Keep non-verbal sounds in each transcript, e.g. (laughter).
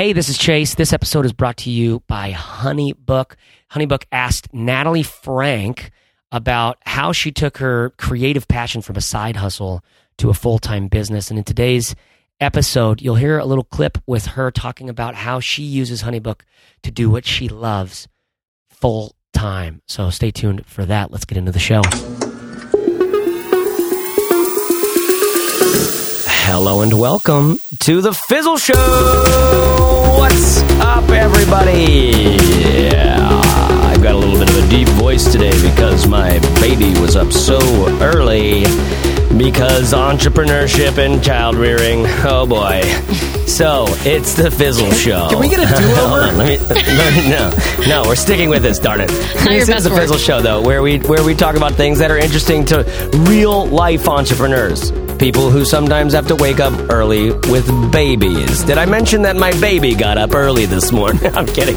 Hey, this is Chase. This episode is brought to you by Honeybook. Honeybook asked Natalie Frank about how she took her creative passion from a side hustle to a full time business. And in today's episode, you'll hear a little clip with her talking about how she uses Honeybook to do what she loves full time. So stay tuned for that. Let's get into the show. Hello and welcome to the Fizzle Show. What's up, everybody? Yeah, I've got a little bit of a deep voice today because my baby was up so early because entrepreneurship and child rearing. Oh boy. So it's the Fizzle Show. Can we get a do-over? (laughs) Hold let me, (laughs) let me- no, no, we're sticking with this. Darn it. your this is best the work. Fizzle Show, though, where we where we talk about things that are interesting to real life entrepreneurs, people who sometimes have to wake up early with babies. Did I mention that my baby got up early this morning? (laughs) I'm kidding,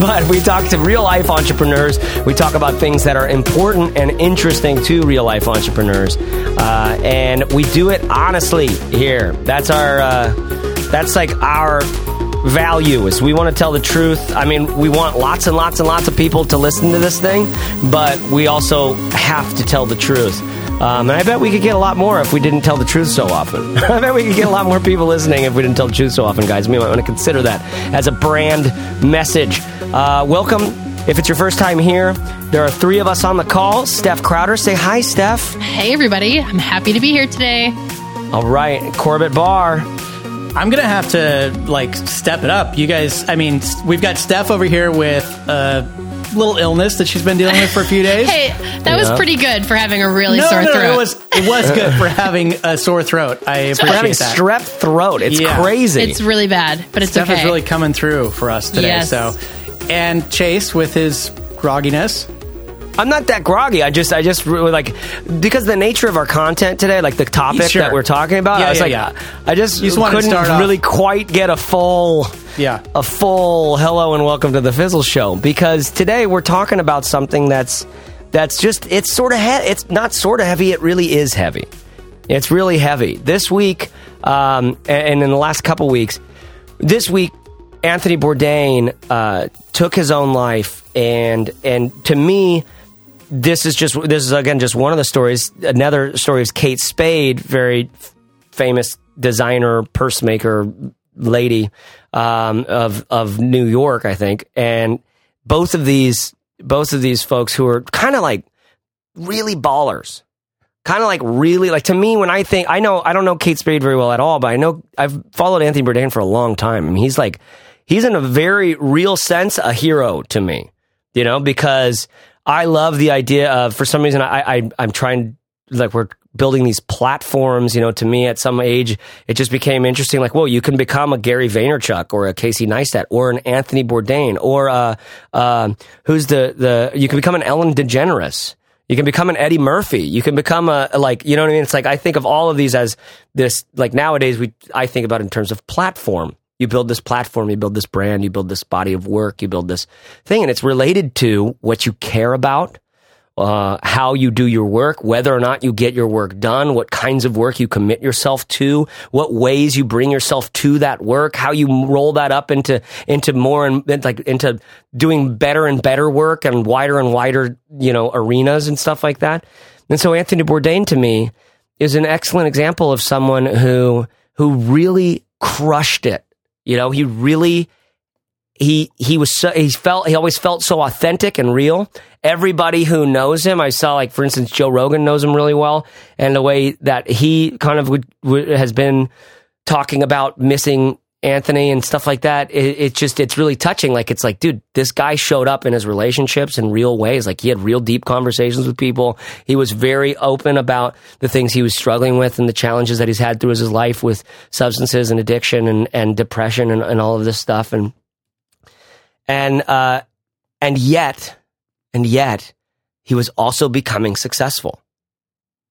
but we talk to real life entrepreneurs. We talk about things that are important and interesting to real life entrepreneurs, uh, and we do it honestly here. That's our. Uh, that's like our value is we want to tell the truth. I mean, we want lots and lots and lots of people to listen to this thing, but we also have to tell the truth. Um, and I bet we could get a lot more if we didn't tell the truth so often. (laughs) I bet we could get a lot more people listening if we didn't tell the truth so often, guys. We might want to consider that as a brand message. Uh, welcome. If it's your first time here, there are three of us on the call. Steph Crowder, say hi, Steph. Hey, everybody. I'm happy to be here today. All right, Corbett Barr. I'm gonna have to like step it up. You guys, I mean, we've got Steph over here with a little illness that she's been dealing with for a few (laughs) days. Hey, that was pretty good for having a really no, sore no, throat. no, it was it was good for (laughs) having a sore throat. I We're having appreciate that. strep throat. It's Yeah. crazy. it's really bad, but it's Steph okay. is really coming through for us today. Yes. So, and Chase with his grogginess. I'm not that groggy. I just, I just really like because the nature of our content today, like the topic Sure. that we're talking about. Yeah, I was yeah, like, yeah. I just, You just couldn't start off- really quite get a full, Yeah. a full hello and welcome to the Fizzle Show because today we're talking about something that's, that's just, it's sort of, he- it's not sort of heavy. It really is heavy. It's really heavy. This week, um, and in the last couple weeks, this week, Anthony Bourdain uh, took his own life, and and to me, this is just this is again just one of the stories. Another story is Kate Spade, very famous designer, purse maker lady um, of of New York, I think, and both of these both of these folks who are kind of like really ballers kind of like really like to me when I think I know I don't know Kate Spade very well at all, but I know I've followed Anthony Bourdain for a long time. I mean, he's like he's in a very real sense a hero to me, you know, because I love the idea of for some reason I, I I'm trying like we're building these platforms, you know, to me at some age it just became interesting like, whoa, you can become a Gary Vaynerchuk or a Casey Neistat or an Anthony Bourdain or uh uh who's the the you can become an Ellen DeGeneres. You can become an Eddie Murphy. You can become a like you know what I mean. It's like I think of all of these as this like nowadays we I think about in terms of platform. You build this platform, you build this brand, you build this body of work, you build this thing, and it's related to what you care about, uh, how you do your work, whether or not you get your work done, what kinds of work you commit yourself to, what ways you bring yourself to that work, how you roll that up into into more and like into doing better and better work and wider and wider, you know, arenas and stuff like that. And so Anthony Bourdain to me is an excellent example of someone who who really crushed it. You know, he really he he was so he felt he always felt so authentic and real. Everybody who knows him, I saw like for instance Joe Rogan knows him really well, and the way that he kind of would, would, has been talking about missing Anthony and stuff like that. It, it just it's really touching. Like it's like, dude, this guy showed up in his relationships in real ways. Like he had real deep conversations with people. He was very open about the things he was struggling with and the challenges that he's had through his life with substances and addiction and and depression and, and all of this stuff and and uh and yet and yet he was also becoming successful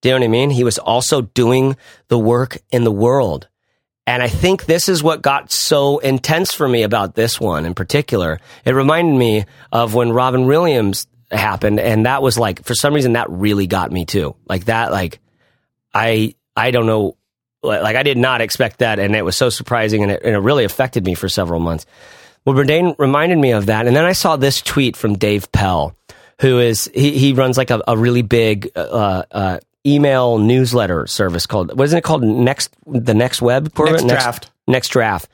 do you know what i mean he was also doing the work in the world and i think this is what got so intense for me about this one in particular it reminded me of when robin williams happened and that was like for some reason that really got me too like that like i i don't know like I did not expect that, and it was so surprising, and it, and it really affected me for several months. Well, Bourdain reminded me of that, and then I saw this tweet from Dave Pell, who is he, he runs like a, a really big uh, uh, email newsletter service called wasn't it called Next the Next Web Next Draft Next Draft.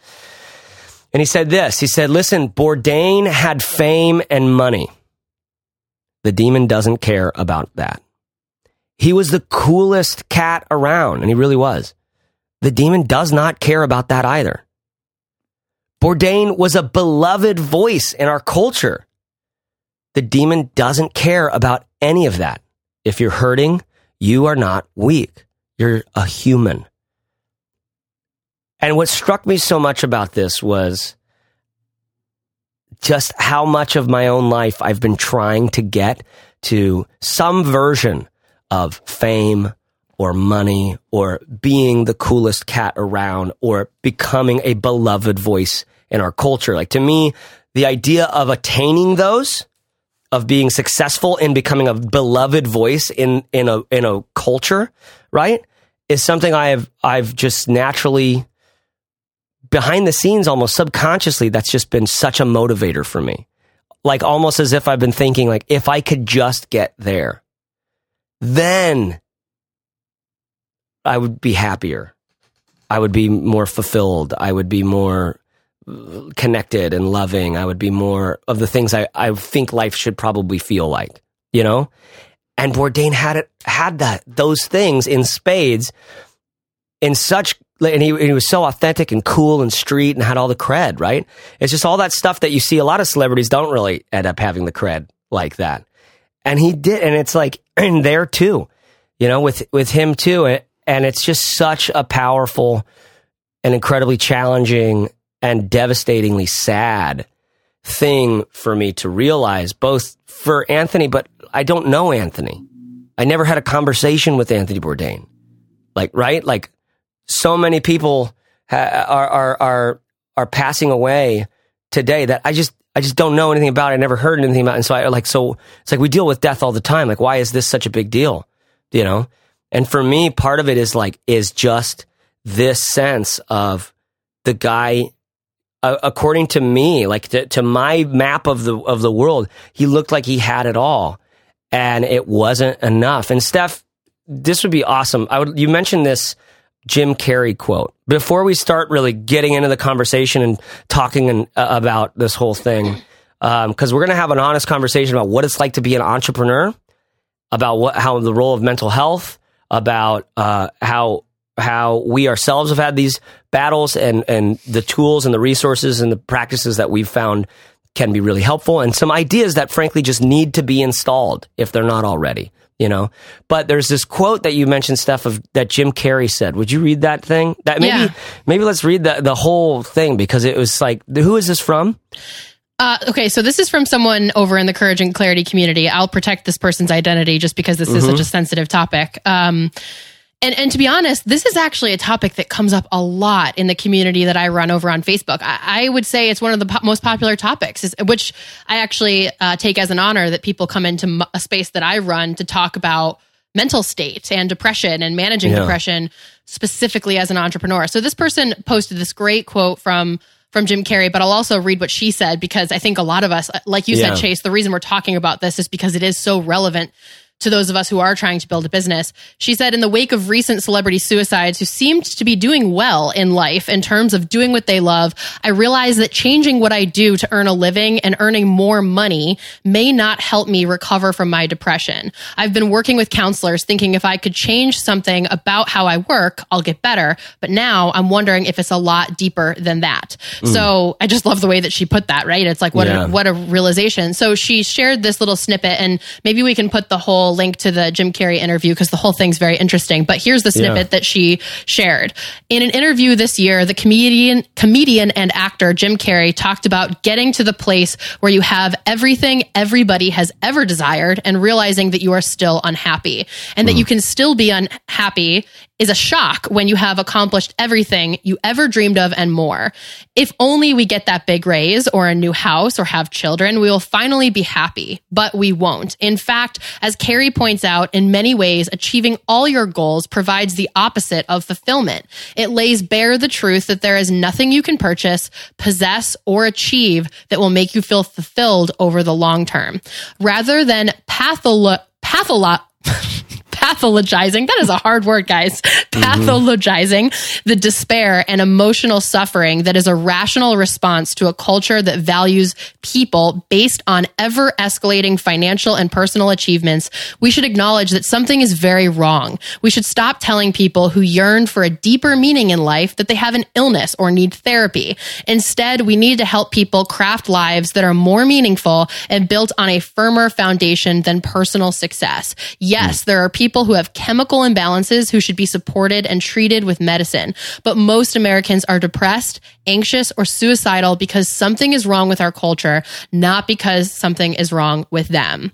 And he said this. He said, "Listen, Bourdain had fame and money. The demon doesn't care about that. He was the coolest cat around, and he really was. The demon does not care about that either. Bourdain was a beloved voice in our culture. The demon doesn't care about any of that. If you're hurting, you are not weak. You're a human. And what struck me so much about this was just how much of my own life I've been trying to get to some version of fame or money or being the coolest cat around or becoming a beloved voice in our culture. Like to me, the idea of attaining those, of being successful in becoming a beloved voice in, in a, in a culture, right? Is something I have, I've just naturally behind the scenes, almost subconsciously, that's just been such a motivator for me. Like almost as if I've been thinking, like, if I could just get there, then I would be happier. I would be more fulfilled. I would be more connected and loving. I would be more of the things I, I think life should probably feel like, you know? And Bourdain had it, had that, those things in spades in such, and he, he was so authentic and cool and street and had all the cred, right? It's just all that stuff that you see a lot of celebrities don't really end up having the cred like that. And he did, and it's like, (clears throat) in there too, you know, with, with him too. And it's just such a powerful and incredibly challenging and devastatingly sad thing for me to realize, both for Anthony, but I don't know Anthony. I never had a conversation with Anthony Bourdain. Like, right? Like, so many people ha- are, are, are, are passing away today that I just, I just don't know anything about it. I never heard anything about it. And so I like, so it's like we deal with death all the time. Like, why is this such a big deal? You know? And for me, part of it is like, is just this sense of the guy, according to me, like to, to my map of the, of the world, he looked like he had it all and it wasn't enough. And Steph, this would be awesome. I would, you mentioned this Jim Carrey quote before we start really getting into the conversation and talking and, uh, about this whole thing. Because um, we're to have an honest conversation about what it's like to be an entrepreneur, about what how the role of mental health, about uh, how how we ourselves have had these battles and and the tools and the resources and the practices that we've found can be really helpful and some ideas that frankly just need to be installed if they're not already you know but there's this quote that you mentioned Steph of that jim carrey said would you read that thing that maybe Yeah. maybe let's read the, the whole thing because it was like who is this from Uh, okay, so this is from someone over in the Courage and Clarity community. I'll protect this person's identity just because this is such a sensitive topic. Um, and, and to be honest, this is actually a topic that comes up a lot in the community that I run over on Facebook. I, I would say it's one of the po- most popular topics, is, which I actually uh, take as an honor that people come into m- a space that I run to talk about mental state and depression and managing Yeah. depression specifically as an entrepreneur. So this person posted this great quote from from Jim Carrey, but I'll also read what she said because I think a lot of us, like you Yeah. said, Chase, the reason we're talking about this is because it is so relevant to those of us who are trying to build a business. She said, in the wake of recent celebrity suicides who seemed to be doing well in life in terms of doing what they love, I realized that changing what I do to earn a living and earning more money may not help me recover from my depression. I've been working with counselors thinking if I could change something about how I work, I'll get better. But now I'm wondering if it's a lot deeper than that. So I just love the way that she put that, right? It's like, what, Yeah. a, what a realization. So she shared this little snippet and maybe we can put the whole link to the Jim Carrey interview because the whole thing's very interesting. But here's the snippet Yeah. that she shared. In an interview this year, the comedian, comedian and actor Jim Carrey talked about getting to the place where you have everything everybody has ever desired and realizing that you are still unhappy and that hmm. you can still be unhappy is a shock when you have accomplished everything you ever dreamed of and more. If only we get that big raise or a new house or have children, we will finally be happy, but we won't. In fact, as Carrey points out, in many ways, achieving all your goals provides the opposite of fulfillment. It lays bare the truth that there is nothing you can purchase, possess, or achieve that will make you feel fulfilled over the long term. Rather than patholo- patholo- pathologizing. That is a hard word, guys. Pathologizing the despair and emotional suffering that is a rational response to a culture that values people based on ever escalating financial and personal achievements. We should acknowledge that something is very wrong. We should stop telling people who yearn for a deeper meaning in life that they have an illness or need therapy. Instead, we need to help people craft lives that are more meaningful and built on a firmer foundation than personal success. Yes, there are people who have chemical imbalances who should be supported and treated with medicine. But most Americans are depressed, anxious, or suicidal because something is wrong with our culture, not because something is wrong with them.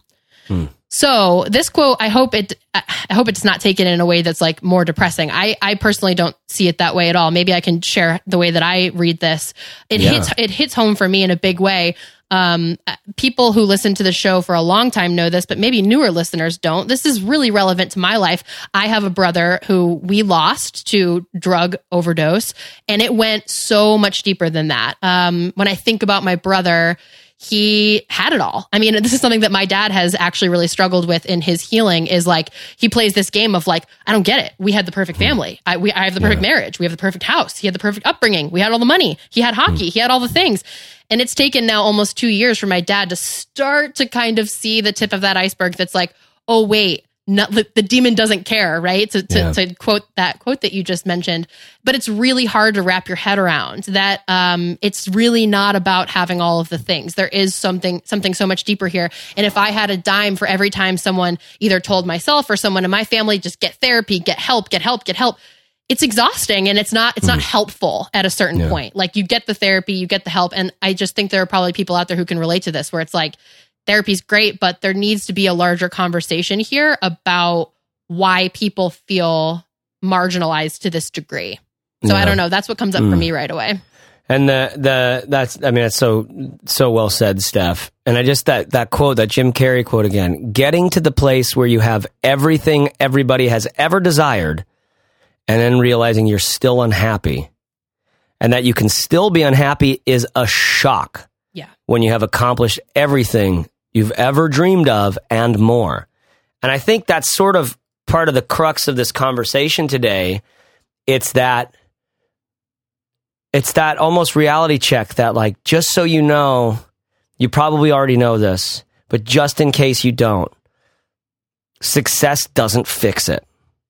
Hmm. So this quote, I hope it, I hope it's not taken in a way that's like more depressing. I, I personally don't see it that way at all. Maybe I can share the way that I read this. It Yeah. hits, it hits home for me in a big way. Um, uh, people who listen to the show for a long time know this, but maybe newer listeners don't. This is really relevant to my life. I have a brother who we lost to drug overdose, and it went so much deeper than that. Um, when I think about my brother, he had it all. I mean, this is something that my dad has actually really struggled with in his healing is like he plays this game of like, I don't get it. We had the perfect hmm. family. I, we, I have the perfect marriage. We have the perfect house. He had the perfect upbringing. We had all the money. He had hockey. Hmm. He had all the things. And it's taken now almost two years for my dad to start to kind of see the tip of that iceberg that's like, oh, wait, not, the, demon doesn't care, right? To, to, Yeah. to quote that quote that you just mentioned. But it's really hard to wrap your head around that um, it's really not about having all of the things. There is something something so much deeper here. And if I had a dime for every time someone either told myself or someone in my family, just get therapy, get help, get help, get help, it's exhausting and it's not it's not helpful at a certain Yeah. point. Like you get the therapy, you get the help, and I just think there are probably people out there who can relate to this where it's like therapy's great, but there needs to be a larger conversation here about why people feel marginalized to this degree. So I don't know. That's what comes up for mm. me right away. And the the that's I mean that's so so well said, Steph. And I just that that quote, that Jim Carrey quote again, getting to the place where you have everything everybody has ever desired, and then realizing you're still unhappy, and that you can still be unhappy is a shock Yeah. when you have accomplished everything you've ever dreamed of and more. And I think that's sort of part of the crux of this conversation today. It's that it's that almost reality check that like just so you know, you probably already know this, but just in case you don't, success doesn't fix it.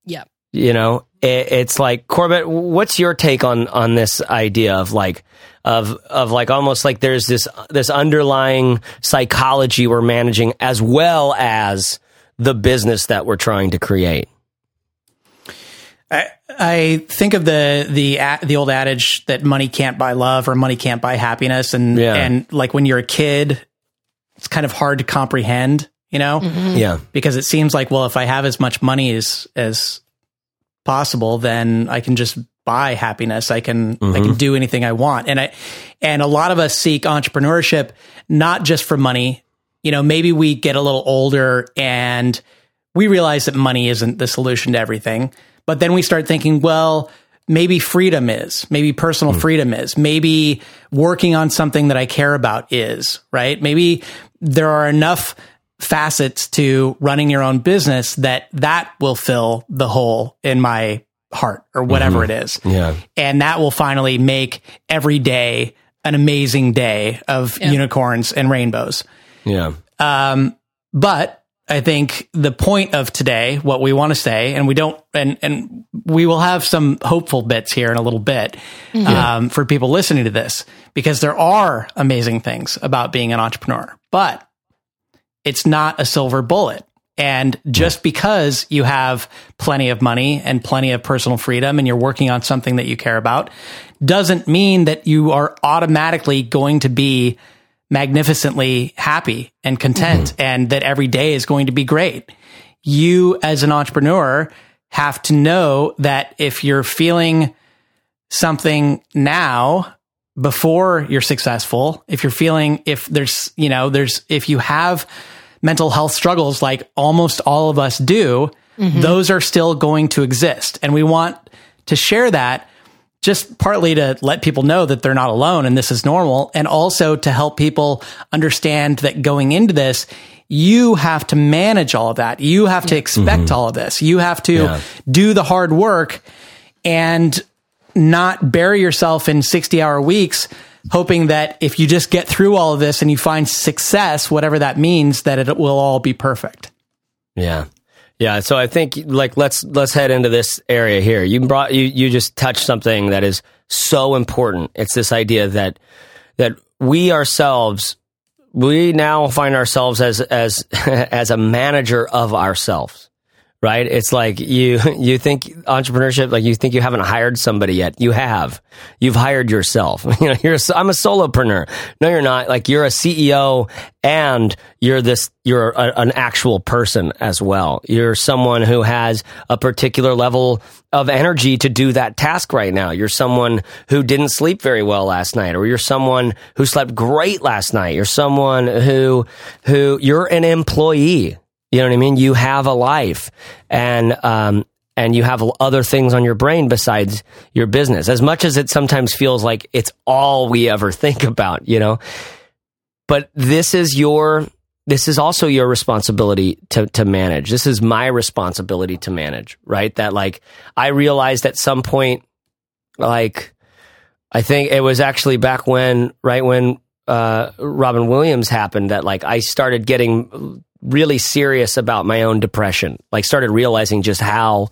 Yeah. You know, it, it's like Corbett. What's your take on on this idea of like of of like almost like there's this this underlying psychology we're managing as well as the business that we're trying to create. I, I think of the the the old adage that money can't buy love or money can't buy happiness, and Yeah. and like when you're a kid, it's kind of hard to comprehend, you know, mm-hmm. Yeah, because it seems like well, if I have as much money as as possible, then I can just buy happiness. I can I can mm-hmm. do anything I want, and I and a lot of us seek entrepreneurship not just for money. You know, maybe we get a little older and we realize that money isn't the solution to everything. But then we start thinking, well, maybe freedom is, maybe personal hmm. freedom is, maybe working on something that I care about is, right? Maybe there are enough facets to running your own business that that will fill the hole in my heart or whatever it is. yeah, And that will finally make every day an amazing day of Yeah. unicorns and rainbows. yeah, Um, but I think the point of today, what we want to say, and we don't, and and we will have some hopeful bits here in a little bit um, for people listening to this, because there are amazing things about being an entrepreneur, but it's not a silver bullet. And just because you have plenty of money and plenty of personal freedom and you're working on something that you care about doesn't mean that you are automatically going to be magnificently happy and content mm-hmm. and that every day is going to be great. You as an entrepreneur have to know that if you're feeling something now before you're successful, if you're feeling, if there's, you know, there's, if you have mental health struggles like almost all of us do, mm-hmm. those are still going to exist. And we want to share that just partly to let people know that they're not alone and this is normal. And also to help people understand that going into this, you have to manage all of that. You have to expect mm-hmm. all of this. You have to yeah. do the hard work and not bury yourself in 60 hour weeks hoping that if you just get through all of this and you find success, whatever that means, that it will all be perfect. Yeah. Yeah, so I think like let's let's head into this area here. You brought you you just touched something that is so important. It's this idea that that we ourselves we now find ourselves as as (laughs) as a manager of ourselves right? It's like you (laughs) you think entrepreneurship like you think you haven't hired somebody yet. You have. You've hired yourself. (laughs) You know, you're a, I'm a solopreneur. No, you're not. Like you're a CEO and you're this you're a, an actual person as well. You're someone who has a particular level of energy to do that task right now. You're someone who didn't sleep very well last night or you're someone who slept great last night. You're someone who who you're an employee you know what I mean? You have a life and, um, and you have other things on your brain besides your business. As much as it sometimes feels like it's all we ever (laughs) think about, you know? But this is your, this is also your responsibility to, to manage. This is my responsibility to manage, right? That like, I realized at some point, like, I think it was actually back when, right when, uh, Robin Williams happened that like I started getting really serious about my own depression. Like started realizing just how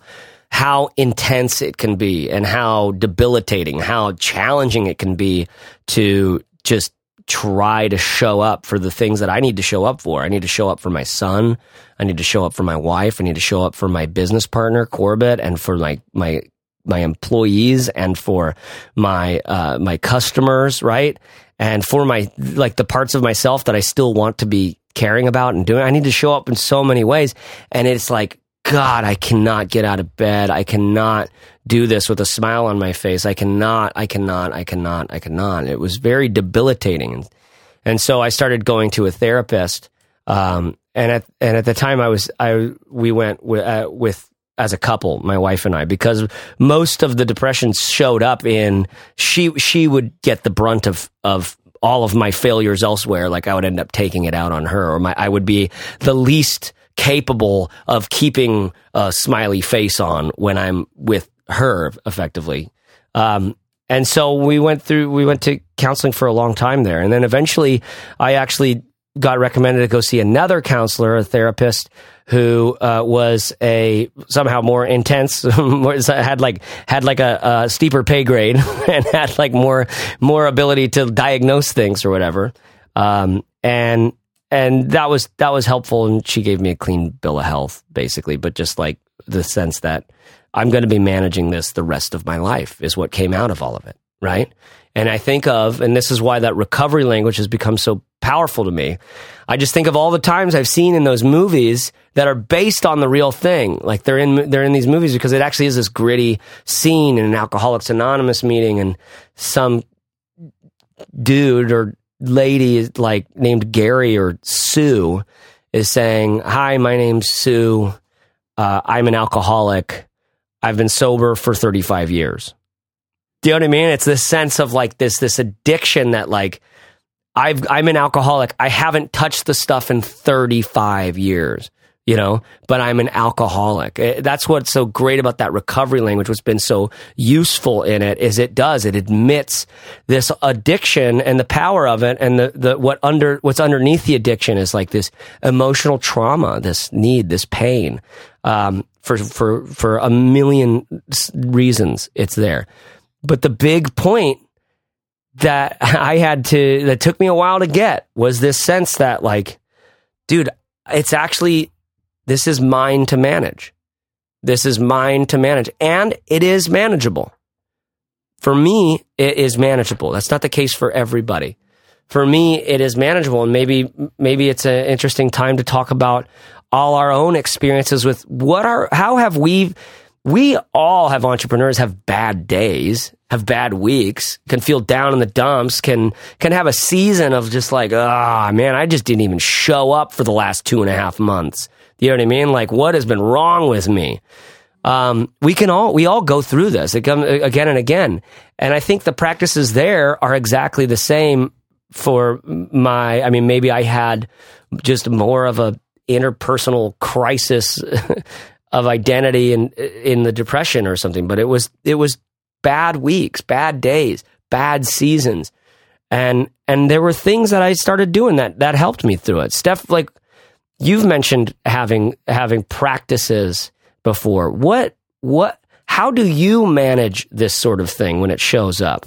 how intense it can be and how debilitating, how challenging it can be to just try to show up for the things that I need to show up for. I need to show up for my son. I need to show up for my wife. I need to show up for my business partner, Corbett, and for my, my, my employees and for my, uh, my customers, right? And for my, like the parts of myself that I still want to be caring about and doing. I need to show up in so many ways. And it's like, God, I cannot get out of bed. I cannot do this with a smile on my face. I cannot, I cannot, I cannot, I cannot. It was very debilitating. And, so I started going to a therapist. Um, and at, and at the time I was, I, we went with, uh, with, as a couple, my wife and I, because most of the depression showed up in she she would get the brunt of of all of my failures elsewhere, like I would end up taking it out on her, or my I would be the least capable of keeping a smiley face on when I'm with her, effectively. Um, and so we went through, we went to counseling for a long time there, and then eventually, I actually got recommended to go see another counselor, a therapist who uh, was a somehow more intense, (laughs) had like had like a, a steeper pay grade (laughs) and had like more more ability to diagnose things or whatever. Um, and and that was that was helpful. And she gave me a clean bill of health, basically, but just like the sense that I'm going to be managing this the rest of my life is what came out of all of it, right? And I think of, and this is why that recovery language has become so powerful to me. I just think of all the times I've seen in those movies that are based on the real thing. Like they're in they're in these movies because it actually is this gritty scene in an Alcoholics Anonymous meeting, and some dude or lady like named Gary or Sue is saying, "Hi, my name's Sue. Uh, I'm an alcoholic. I've been sober for 35 years." Do you know what I mean? It's this sense of like this this addiction that like I've I'm an alcoholic. I haven't touched the stuff in 35 years, you know, but I'm an alcoholic. Eh, that's what's so great about that recovery language. What's been so useful in it is it does it admits this addiction and the power of it, and the the what under what's underneath the addiction is like this emotional trauma, this need, this pain, um, for for for a million reasons. It's there. But the big point that (laughs) I had to, that took me a while to get was this sense that, like, dude, it's actually, this is mine to manage. This is mine to manage. And it is manageable. For me, it is manageable. That's not the case for everybody. For me, it is manageable. And maybe, maybe it's an interesting time to talk about all our own experiences with what are, how have we we all have entrepreneurs have bad days, have bad weeks, can feel down in the dumps, can can have a season of just like, ah, man, I just didn't even show up for the last two and a half months. You know what I mean? Like, what has been wrong with me? Um, we can all we all go through this again and again, and I think the practices there are exactly the same for my. I mean, maybe I had just more of a interpersonal crisis (laughs) of identity in in the depression or something, but it was it was bad weeks, bad days, bad seasons. And and there were things that I started doing that that helped me through it. Steph like you've mentioned having having practices before. What what how do you manage this sort of thing when it shows up?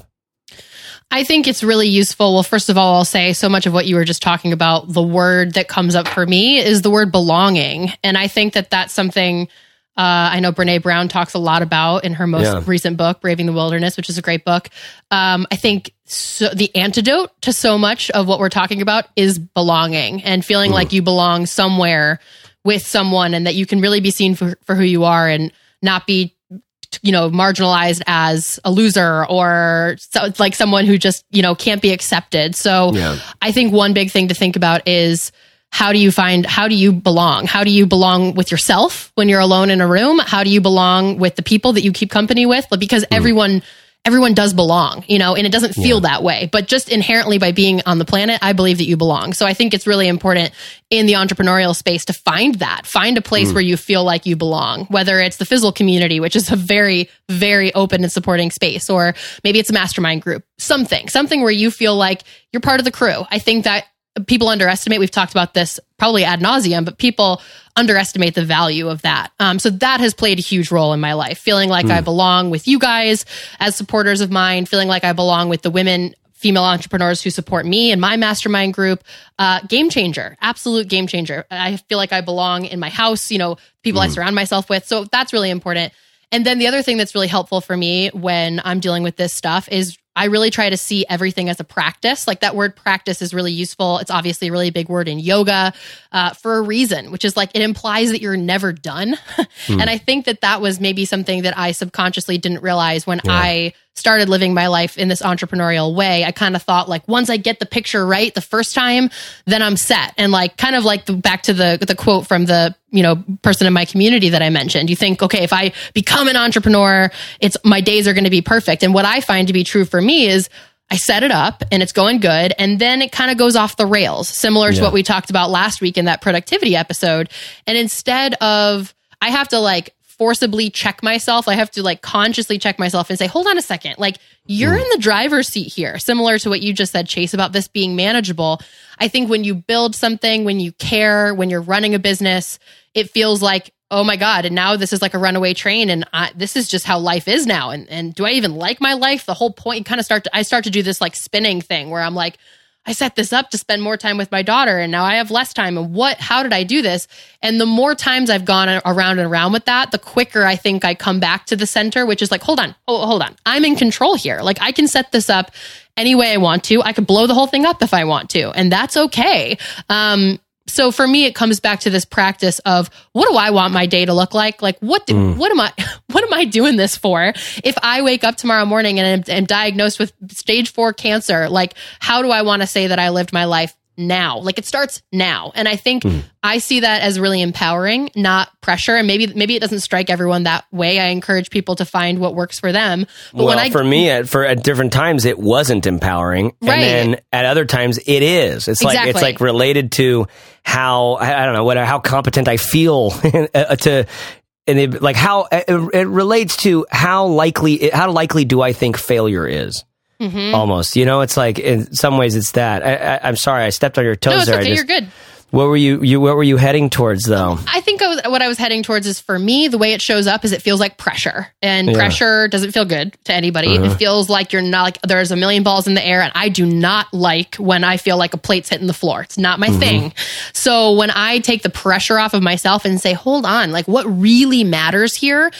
I think it's really useful. Well, first of all, I'll say so much of what you were just talking about, the word that comes up for me is the word belonging. And I think that that's something uh, I know Brene Brown talks a lot about in her most yeah. recent book, Braving the Wilderness, which is a great book. Um, I think so, the antidote to so much of what we're talking about is belonging and feeling mm. like you belong somewhere with someone and that you can really be seen for, for who you are and not be you know marginalized as a loser or so, it's like someone who just you know can't be accepted so yeah. i think one big thing to think about is how do you find how do you belong how do you belong with yourself when you're alone in a room how do you belong with the people that you keep company with because mm. Everyone does belong, you know, and it doesn't feel yeah. that way. But just inherently by being on the planet, I believe that you belong. So I think it's really important in the entrepreneurial space to find that, find a place mm. where you feel like you belong, whether it's the Fizzle community, which is a very, very open and supporting space, or maybe it's a mastermind group, something, something where you feel like you're part of the crew. I think that people underestimate. We've talked about this probably ad nauseum, but people underestimate the value of that. Um, so that has played a huge role in my life, feeling like mm. I belong with you guys as supporters of mine, feeling like I belong with the women. Female entrepreneurs who support me and my mastermind group, uh, game changer, absolute game changer. I feel like I belong in my house, you know, people mm. I hmm. surround myself with. So that's really important. And then the other thing that's really helpful for me when I'm dealing with this stuff is I really try to see everything as a practice. Like that word practice is really useful. It's obviously a really big word in yoga uh, for a reason, which is like it implies that you're never done. (laughs) mm. And I think that that was maybe something that I subconsciously didn't realize when yeah. I started living my life in this entrepreneurial way. I kind of thought like once I get the picture right the first time, then I'm set. And like kind of like the, back to the the quote from the you know person in my community that I mentioned. You think okay, if I become an entrepreneur, it's my days are going to be perfect. And what I find to be true for me is I set it up and it's going good. And then it kind of goes off the rails, similar to what we talked about last week in that productivity episode. And instead of, I have to like forcibly check myself, I have to like consciously check myself and say, hold on a second. Like you're mm. in the driver's seat here, similar to what you just said, Chase, about this being manageable. I think when you build something, when you care, when you're running a business, it feels like oh my god and now this is like a runaway train and I, this is just how life is now and and do i even like my life the whole point kind of start to, i start to do this like spinning thing where i'm like i set this up to spend more time with my daughter and now i have less time. And what how did i do this? And the more times i've gone around and around with that the quicker i think i come back to the center which is like hold on oh hold on. I'm in control here. Like i can set this up any way i want to. I could blow the whole thing up if i want to. And that's okay. Um so for me it comes back to this practice of what do i want my day to look like like what do, mm. what am i (laughs) what am i doing this for if i wake up tomorrow morning and am, am diagnosed with stage 4 cancer like how do i want to say that i lived my life now. Like it starts now. And I think mm. I see that as really empowering, not pressure. And maybe maybe it doesn't strike everyone that way. I encourage people to find what works for them. But well, I, for me, at, for at different times, it wasn't empowering, right. and then at other times, it is. It's exactly. like it's like related to how I don't know what how competent I feel (laughs) uh, to and it, like how it, it, relates to how likely how likely do I think failure is. Mm-hmm. Almost, you know, it's like in some ways it's that. I, am sorry, I stepped on your toes no, it's there. Okay, just, you're good. What were you, you what were you heading towards though? I think I was, what I was heading towards is for me the way it shows up is it feels like pressure and yeah. pressure doesn't feel good to anybody. Uh-huh. It feels like you're not like there's a million balls in the air and I do not like when I feel like a plate's hitting the floor. It's not my mm-hmm. thing. So when I take the pressure off of myself and say, "Hold on, like what really matters here?"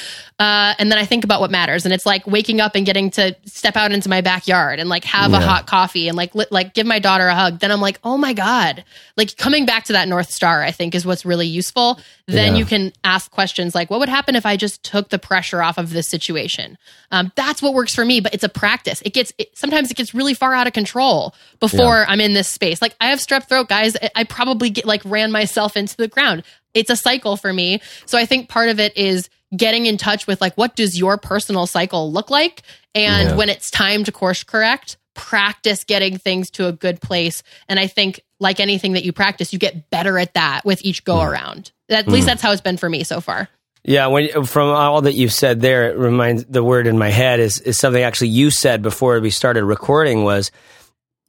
Uh, and then I think about what matters, and it's like waking up and getting to step out into my backyard and like have yeah. a hot coffee and like li- like give my daughter a hug. Then I'm like, oh my god, like coming back to that north star, I think is what's really useful. Then then you can ask questions like, what would happen if I just took the pressure off of this situation? Um, that's what works for me, but it's a practice. It gets, it, sometimes it gets really far out of control before Yeah. I'm in this space. Like I have strep throat, guys. I- I probably get like ran myself into the ground. It's a cycle for me. So I think part of it is getting in touch with like, what does your personal cycle look like? And Yeah. when it's time to course correct, practice getting things to a good place. And I think like anything that you practice, you get better at that with each go hmm. around. At least hmm. that's how it's been for me so far. Yeah, when from all that you've said there, it reminds the word in my head is is something actually you said before we started recording was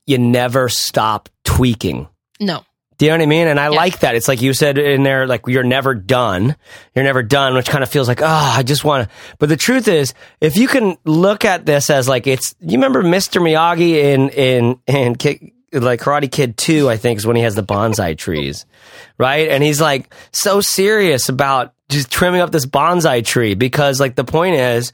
you never stop tweaking. No. Do you know what I mean? And I Yeah. like that. It's like you said in there, like you're never done. You're never done, which kind of feels like, oh, I just want to. But the truth is, if you can look at this as like it's, you remember Mr. Miyagi in in in Ki- like Karate Kid Two, I think is when he has the bonsai trees, right? And he's like so serious about just trimming up this bonsai tree because like the point is,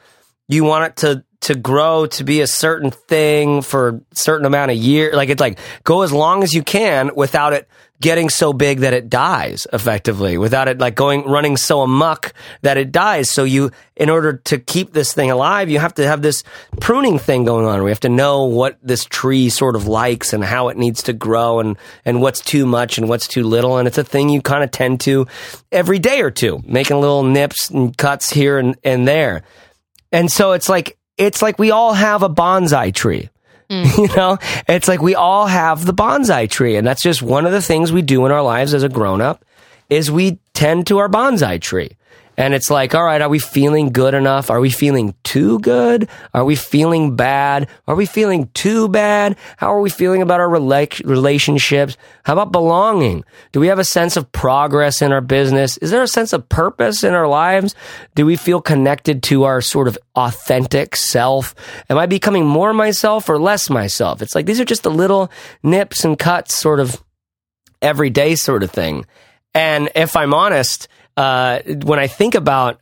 you want it to to grow to be a certain thing for a certain amount of year like it's like go as long as you can without it getting so big that it dies effectively without it like going running so amuck that it dies. So you in order to keep this thing alive you have to have this pruning thing going on. We have to know what this tree sort of likes and how it needs to grow and and what's too much and what's too little. And it's a thing you kind of tend to every day or two making little nips and cuts here and, and there. And so it's like it's like we all have a bonsai tree. Mm. (laughs) You know, it's like we all have the bonsai tree, and that's just one of the things we do in our lives as a grown up is we tend to our bonsai tree. And it's like, all right, are we feeling good enough? Are we feeling too good? Are we feeling bad? Are we feeling too bad? How are we feeling about our rela- relationships? How about belonging? Do we have a sense of progress in our business? Is there a sense of purpose in our lives? Do we feel connected to our sort of authentic self? Am I becoming more myself or less myself? It's like these are just the little nips and cuts, sort of everyday sort of thing. And if I'm honest, uh, when I think about,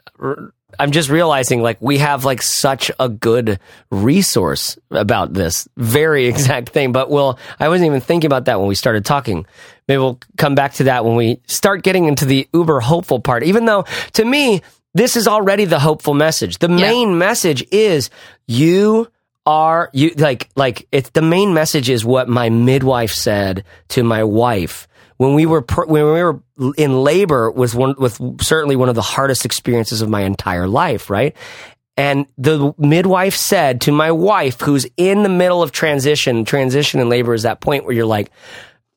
I'm just realizing like we have like such a good resource about this very (laughs) exact thing. But we'll, I wasn't even thinking about that when we started talking. Maybe we'll come back to that when we start getting into the uber hopeful part, even though to me, this is already the hopeful message. The main message is you are you like like it's the main message is what my midwife said to my wife when we were pr- when we were in labor was one with certainly one of the hardest experiences of my entire life right? And the midwife said to my wife who's in the middle of transition transition in labor is that point where you're like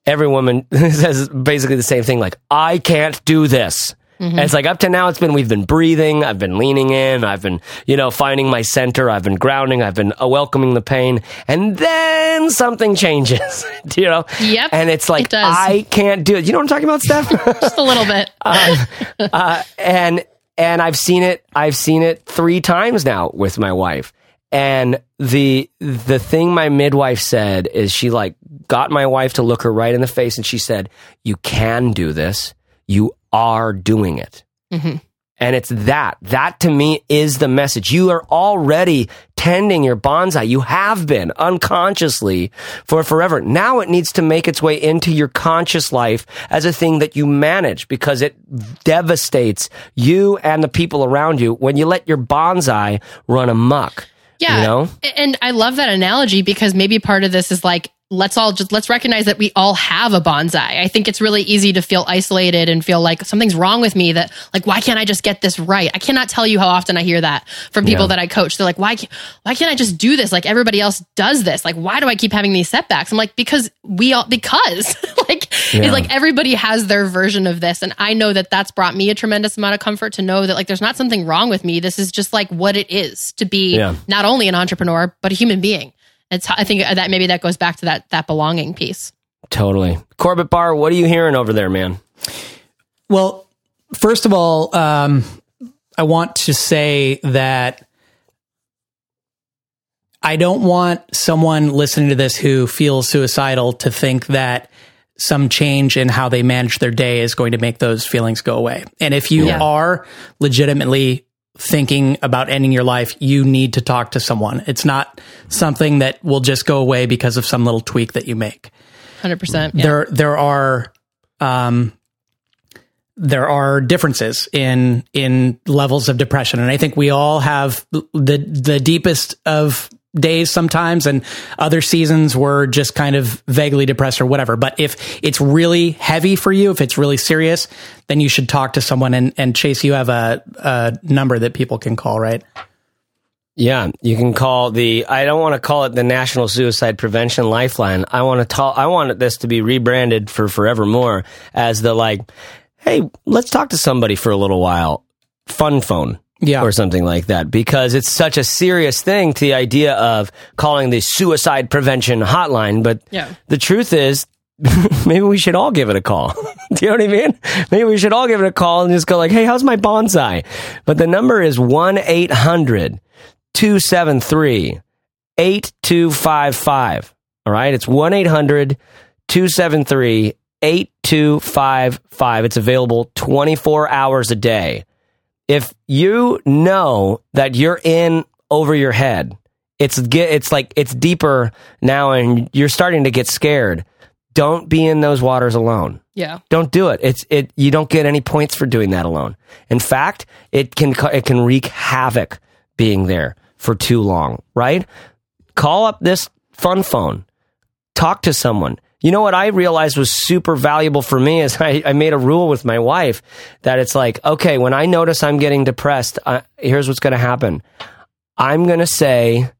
every woman (laughs) says basically the same thing like i can't do this and it's like up to now, it's been we've been breathing, I've been leaning in, I've been you know finding my center, I've been grounding, I've been uh, welcoming the pain, and then something changes, (laughs) you know. Yep, And it's like it. I can't do it. You know what I'm talking about, Steph? (laughs) Just a little bit. (laughs) uh, and and I've seen it. I've seen it three times now with my wife. And the the thing my midwife said is she like got my wife to look her right in the face, and she said, "You can do this. You are doing it." Mm-hmm. And it's that. That to me is the message. You are already tending your bonsai. You have been unconsciously for forever. Now it needs to make its way into your conscious life as a thing that you manage because it devastates you and the people around you when you let your bonsai run amok. Yeah. You know? And I love that analogy because maybe part of this is like, let's all just let's recognize that we all have a bonsai. I think it's really easy to feel isolated and feel like something's wrong with me that like why can't I just get this right? I cannot tell you how often I hear that from people Yeah. that I coach. They're like, why why can't I just do this like everybody else does this? Like why do I keep having these setbacks? I'm like because we all because (laughs) like Yeah. it's like everybody has their version of this and I know that that's brought me a tremendous amount of comfort to know that like there's not something wrong with me. This is just like what it is to be Yeah. not only an entrepreneur but a human being. It's I think that maybe that goes back to that that belonging piece. Totally. Corbett Barr, what are you hearing over there, man? Well, first of all, um, I want to say that I don't want someone listening to this who feels suicidal to think that some change in how they manage their day is going to make those feelings go away. And if you Yeah. are legitimately thinking about ending your life, you need to talk to someone. It's not something that will just go away because of some little tweak that you make Hundred percent. Yeah. there there are um there are differences in in levels of depression and i think we all have the the deepest of days sometimes and other seasons were just kind of vaguely depressed or whatever but if it's really heavy for you if it's really serious then you should talk to someone and and chase you have a, a number that people can call right Yeah, you can call the. I don't want to call it the National Suicide Prevention Lifeline. I want to talk. I want this to be rebranded for forevermore as the like, hey, let's talk to somebody for a little while, fun phone. Yeah. Or something like that because it's such a serious thing to the idea of calling the suicide prevention hotline. But Yeah. the truth is, (laughs) maybe we should all give it a call. (laughs) Do you know what I mean? Maybe we should all give it a call and just go like, hey, how's my bonsai? But the number is 1 800 273 8255. All right. It's 1 800 273 8255. It's available 24 hours a day. If you know that you're in over your head, it's it's like it's deeper now and you're starting to get scared. Don't be in those waters alone. Yeah. Don't do it. It's it. You don't get any points for doing that alone. In fact, it can it can wreak havoc being there for too long. Right? Call up this fun phone. Talk to someone. You know what I realized was super valuable for me is (laughs) I, I made a rule with my wife that it's like, okay, when I notice I'm getting depressed, here's what's going to happen. I'm going to say,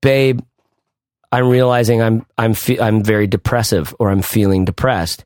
babe, I'm realizing I'm I'm fe- I'm very depressive or I'm feeling depressed.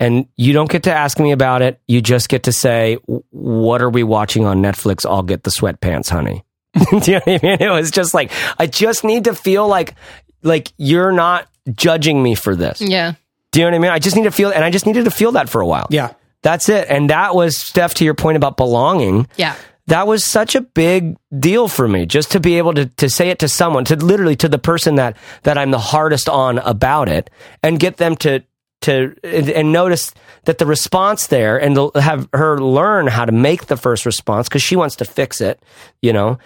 And you don't get to ask me about it. You just get to say, "What are we watching on Netflix?" I'll get the sweatpants, honey. (laughs) Do you know what I mean? It was just like I just need to feel like like you're not judging me for this. Yeah. Do you know what I mean? I just need to feel, and I just needed to feel that for a while. yeah That's it. And that was Steph to your point about belonging Yeah. that was such a big deal for me just to be able to, to say it to someone to literally to the person that that i'm the hardest on about it and get them to to and, and notice that the response there and to have her learn how to make the first response because she wants to fix it you know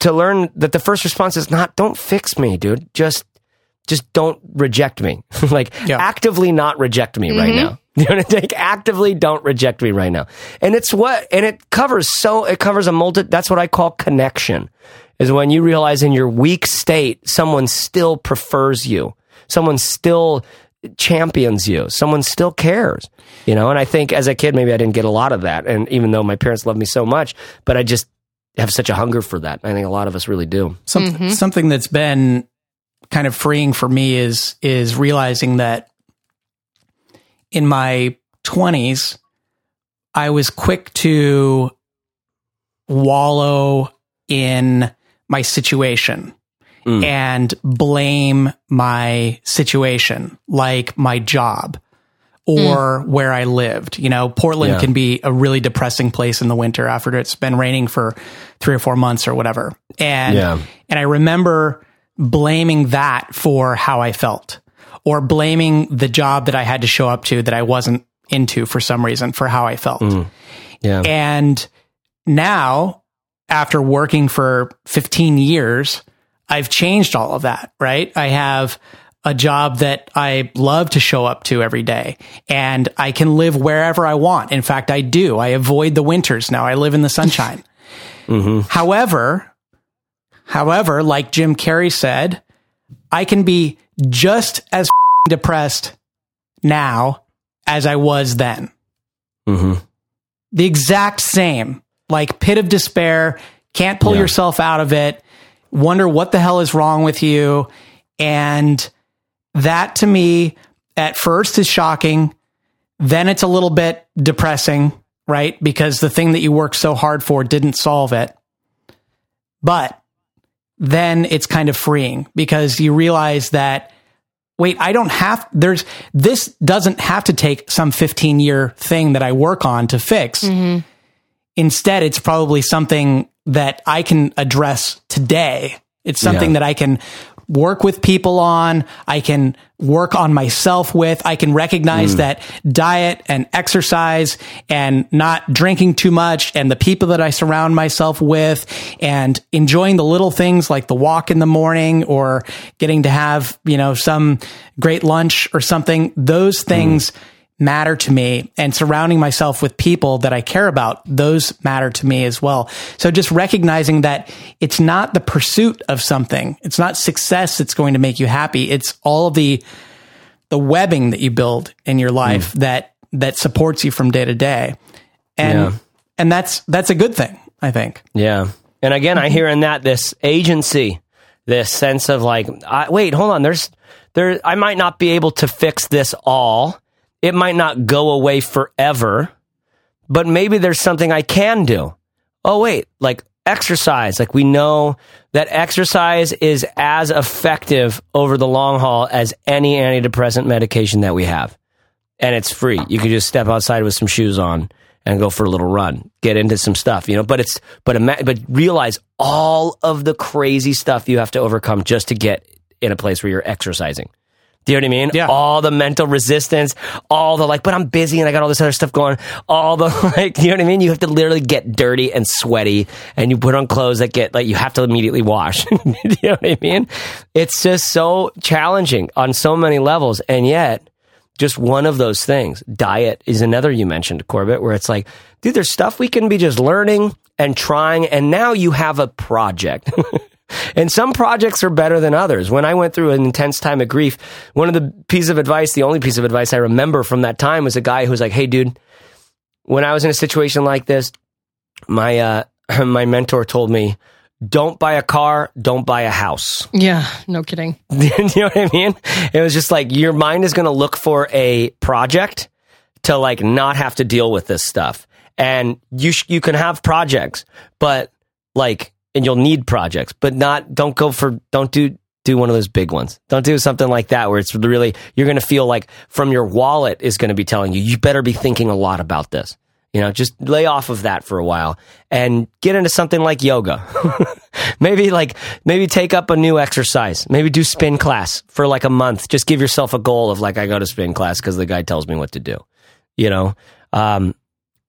to learn that the first response is not don't fix me dude just just don't reject me. (laughs) Like Yeah. actively not reject me right mm-hmm. now. (laughs) You know what I mean? Like, actively don't reject me right now. And it's what and it covers so it covers a multi that's what i call connection is when you realize in your weak state someone still prefers you. Someone still champions you. Someone still cares you know? And i think as a kid maybe i didn't get a lot of that. And even though my parents loved me so much but i just have such a hunger for that. I think a lot of us really do. Some, mm-hmm. something that's been kind of freeing for me is is realizing that in my 20s I was quick to wallow in my situation Mm. and blame my situation like my job or where I lived. You know, Portland Yeah. can be a really depressing place in the winter after it's been raining for 3 or 4 months or whatever. And Yeah. and I remember blaming that for how I felt or blaming the job that I had to show up to that I wasn't into for some reason for how I felt. Mm. yeah And now, after working for 15 years, I've changed all of that, right? I have a job that I love to show up to every day and I can live wherever I want. In fact, I do. I avoid the winters now. I live in the sunshine. (laughs) Mm-hmm. However, however, like Jim Carrey said, I can be just as depressed now as I was then. Hmm the exact same. Like pit of despair can't pull Yeah. yourself out of it wonder what the hell is wrong with you and that to me at first is shocking then it's a little bit depressing right? Because the thing that you worked so hard for didn't solve it. But then it's kind of freeing because you realize that wait, I don't have, there's, this doesn't have to take some 15 year thing that I work on to fix. Mm-hmm. Instead, it's probably something that I can address today. It's something Yeah. that I can work with people on. I can work on myself with. I can recognize mm. that diet and exercise and not drinking too much and the people that I surround myself with and enjoying the little things like the walk in the morning or getting to have, you know, some great lunch or something. Those mm. things matter to me and surrounding myself with people that I care about, those matter to me as well. So just recognizing that it's not the pursuit of something. It's not success that's going to make you happy. It's all the, the webbing that you build in your life mm. that, that supports you from day to day. And, yeah. and that's, that's a good thing, I think. Yeah. And again, I hear in that this agency, this sense of like, I, wait, hold on. There's, there, I might not be able to fix this all it might not go away forever, but maybe there's something I can do. Oh, wait, like exercise. Like we know that exercise is as effective over the long haul as any antidepressant medication that we have. And it's free. You can just step outside with some shoes on and go for a little run, get into some stuff, you know, but it's, but, but realize all of the crazy stuff you have to overcome just to get in a place where you're exercising. Do you know what I mean? Yeah. All the mental resistance, all the like, but I'm busy and I got all this other stuff going. All the (laughs) like, you know what I mean? You have to literally get dirty and sweaty and you put on clothes that get like, you have to immediately wash. (laughs) Do you know what I mean? It's just so challenging on so many levels. And yet, just one of those things. Diet is another you mentioned, Corbett, where it's like, dude, there's stuff we can be just learning and trying. And now you have a project. (laughs) And some projects are better than others. When I went through an intense time of grief, one of the pieces of advice, the only piece of advice I remember from that time was a guy who was like, Hey, dude, when I was in a situation like this, my, uh, (clears throat) my mentor told me, don't buy a car, don't buy a house. Yeah, no kidding. (laughs) you know what I mean? It was just like your mind is going to look for a project to like not have to deal with this stuff. And you sh- you can have projects, but like and you'll need projects, but not don't go for don't do do one of those big ones. Don't do something like that where it's really you're going to feel like from your wallet is going to be telling you you better be thinking a lot about this. You know, just lay off of that for a while and get into something like yoga. (laughs) maybe like maybe take up a new exercise. Maybe do spin class for like a month. Just give yourself a goal of like I go to spin class because the guy tells me what to do. You know, um,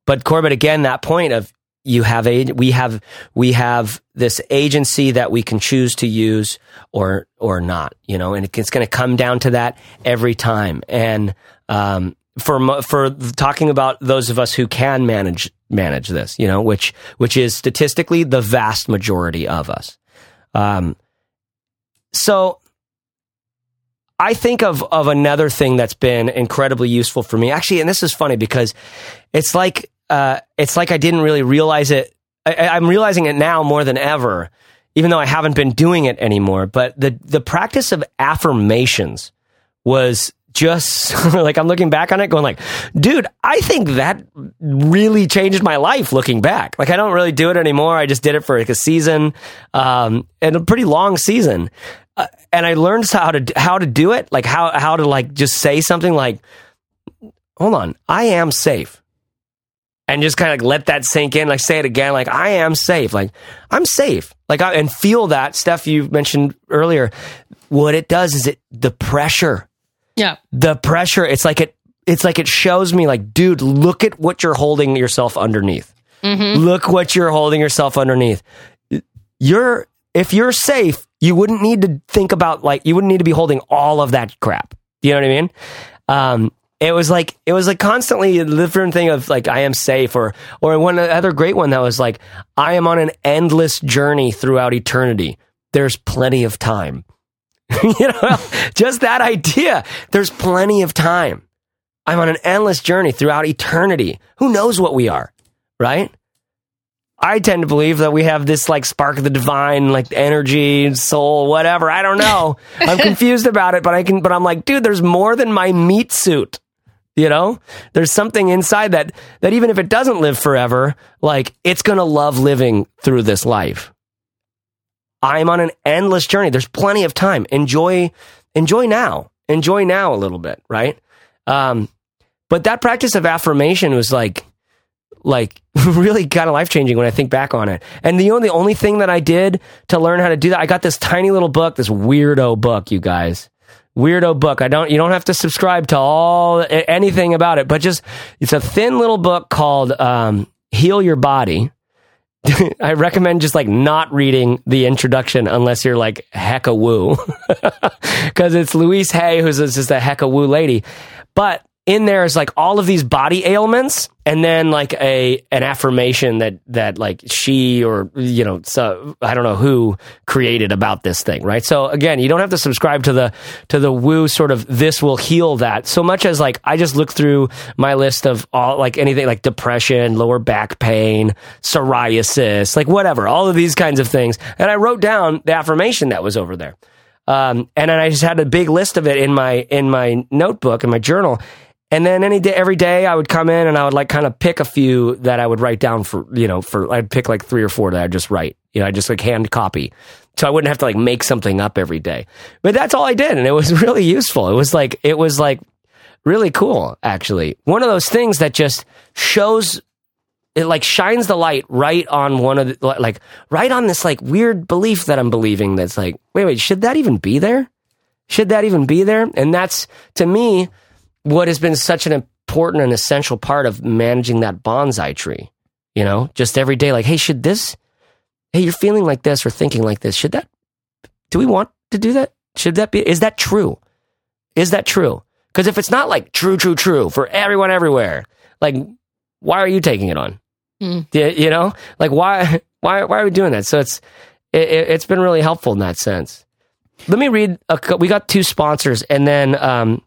but Corbett again that point of you have a we have we have this agency that we can choose to use or or not you know and it's going to come down to that every time. And um, for for talking about those of us who can manage manage this you know which which is statistically the vast majority of us. Um, so I think of of another thing that's been incredibly useful for me. Actually and this is funny because it's like uh, it's like I didn't really realize it. I, I'm realizing it now more than ever, even though I haven't been doing it anymore. But the the practice of affirmations was just (laughs) like I'm looking back on it, going like, dude, I think that really changed my life. Looking back, like I don't really do it anymore. I just did it for like a season, um, and a pretty long season, uh, and I learned how to how to do it, like how how to like just say something like, hold on, I am safe and just kind of like let that sink in. Like say it again, like I am safe. Like I'm safe. Like I, and feel that stuff you mentioned earlier. What it does is it the pressure. Yeah. The pressure. It's like it. It's like it shows me like, dude, look at what you're holding yourself underneath. Mm-hmm. Look what you're holding yourself underneath. You're if you're safe, you wouldn't need to think about like you wouldn't need to be holding all of that crap. You know what I mean? Um, it was like it was like constantly a different thing of like I am safe or or one other great one that was like I am on an endless journey throughout eternity. There's plenty of time. (laughs) you know, just that idea. There's plenty of time. I'm on an endless journey throughout eternity. Who knows what we are, right? I tend to believe that we have this like spark of the divine, like energy, soul, whatever. I don't know. (laughs) I'm confused about it, but I can, but I'm like, dude, there's more than my meat suit. You know, there's something inside that, that even if it doesn't live forever, like it's going to love living through this life. I'm on an endless journey. There's plenty of time. Enjoy, enjoy now. Enjoy now a little bit, right? Um, but that practice of affirmation was like, like (laughs) really kind of life changing when I think back on it. And the only, the only thing that I did to learn how to do that, I got this tiny little book, this weirdo book, you guys weirdo book. I don't you don't have to subscribe to all anything about it, but just it's a thin little book called um, Heal Your Body. (laughs) I recommend just like not reading the introduction unless you're like hecka woo, because (laughs) it's Louise Hay who's just a hecka woo lady. But in there is like all of these body ailments and then like a an affirmation that that like she or you know so I don't know who created about this thing right? So again you don't have to subscribe to the to the woo sort of this will heal that. So much as like I just look through my list of all like anything like depression lower back pain psoriasis like whatever all of these kinds of things. And I wrote down the affirmation that was over there. Um, and then I just had a big list of it in my in my notebook in my journal and then any day, every day I would come in and I would like kind of pick a few that I would write down for, you know, for, I'd pick like three or four that I'd just write, you know, I just like hand copy. So I wouldn't have to like make something up every day. But that's all I did. And it was (laughs) really useful. It was like, it was like really cool, actually. One of those things that just shows, it like shines the light right on one of the, like, right on this like weird belief that I'm believing that's like, wait, wait, should that even be there? Should that even be there? And that's to me, what has been such an important and essential part of managing that bonsai tree. You know, just every day, like, hey, should this, hey, you're feeling like this or thinking like this. Should that, do we want to do that? Should that be, is that true? Is that true? Because if it's not like true, true, true for everyone everywhere, like, why are you taking it on? Mm. You, you, know, like, why, (laughs) why, why are we doing that? So it's, it, it's been really helpful in that sense. Let me read. A, we got two sponsors, and then um,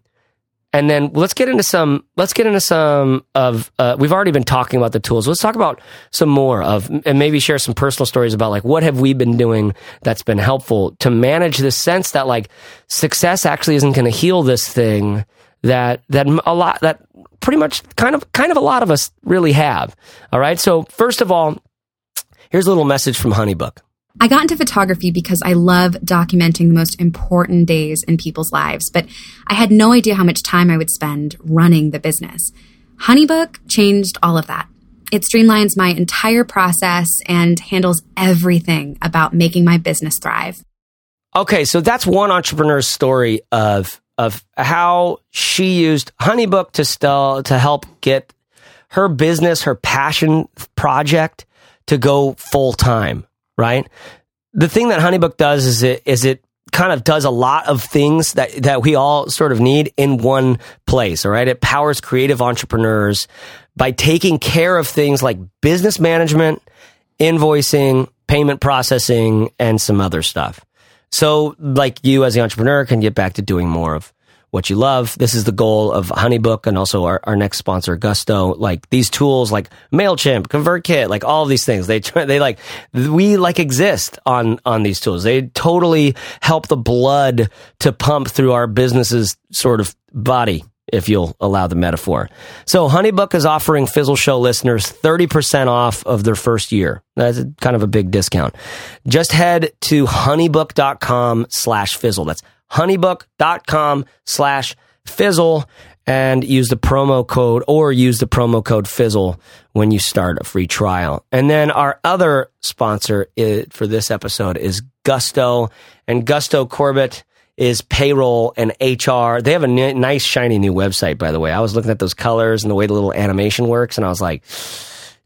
and then let's get into some let's get into some of uh, we've already been talking about the tools. Let's talk about some more of and maybe share some personal stories about like what have we been doing that's been helpful to manage this sense that like success actually isn't going to heal this thing that that a lot that pretty much kind of kind of a lot of us really have. All right? So first of all here's a little message from honeybook I got into photography because I love documenting the most important days in people's lives, but I had no idea how much time I would spend running the business. Honeybook changed all of that. It streamlines my entire process and handles everything about making my business thrive. Okay, so that's one entrepreneur's story of of how she used Honeybook to still to help get her business, her passion project to go full time right? The thing that Honeybook does is it is it kind of does a lot of things that that we all sort of need in one place, all right? It powers creative entrepreneurs by taking care of things like business management, invoicing, payment processing, and some other stuff. So, like you as the entrepreneur can get back to doing more of what you love. This is the goal of Honeybook and also our, our next sponsor, Gusto. Like these tools like MailChimp, ConvertKit, like all of these things. They, they like, we like exist on, on these tools. They totally help the blood to pump through our business's sort of body if you'll allow the metaphor. So Honeybook is offering Fizzle Show listeners 30% off of their first year. That's kind of a big discount. Just head to honeybook.com slash fizzle. That's honeybook.com slash fizzle and use the promo code or use the promo code fizzle when you start a free trial. And then our other sponsor for this episode is Gusto and Gusto Corbett is payroll and HR. They have a n- nice shiny new website, by the way. I was looking at those colors and the way the little animation works, and I was like,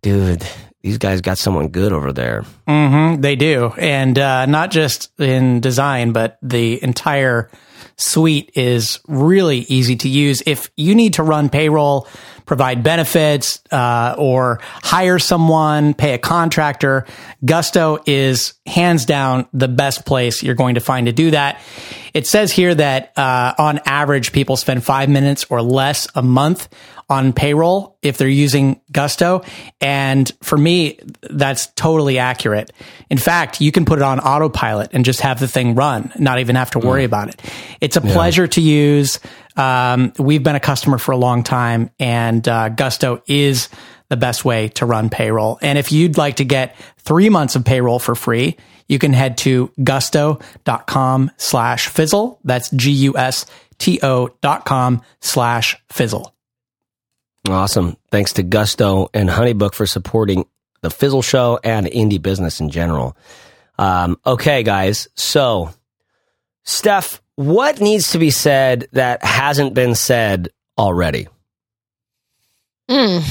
dude, these guys got someone good over there. Mm-hmm, they do, and uh, not just in design, but the entire suite is really easy to use. If you need to run payroll, provide benefits, uh, or hire someone, pay a contractor, Gusto is hands down the best place you're going to find to do that. It says here that uh, on average, people spend five minutes or less a month on payroll if they're using Gusto. And for me, that's totally accurate. In fact, you can put it on autopilot and just have the thing run, not even have to worry mm. about it. It's a yeah. pleasure to use. Um, we've been a customer for a long time and uh, Gusto is the best way to run payroll. And if you'd like to get three months of payroll for free, you can head to gusto.com slash fizzle. That's G-U-S-T-O dot com slash fizzle. Awesome. Thanks to Gusto and Honeybook for supporting the Fizzle Show and indie business in general. Um, okay, guys. So, Steph, what needs to be said that hasn't been said already? Mm,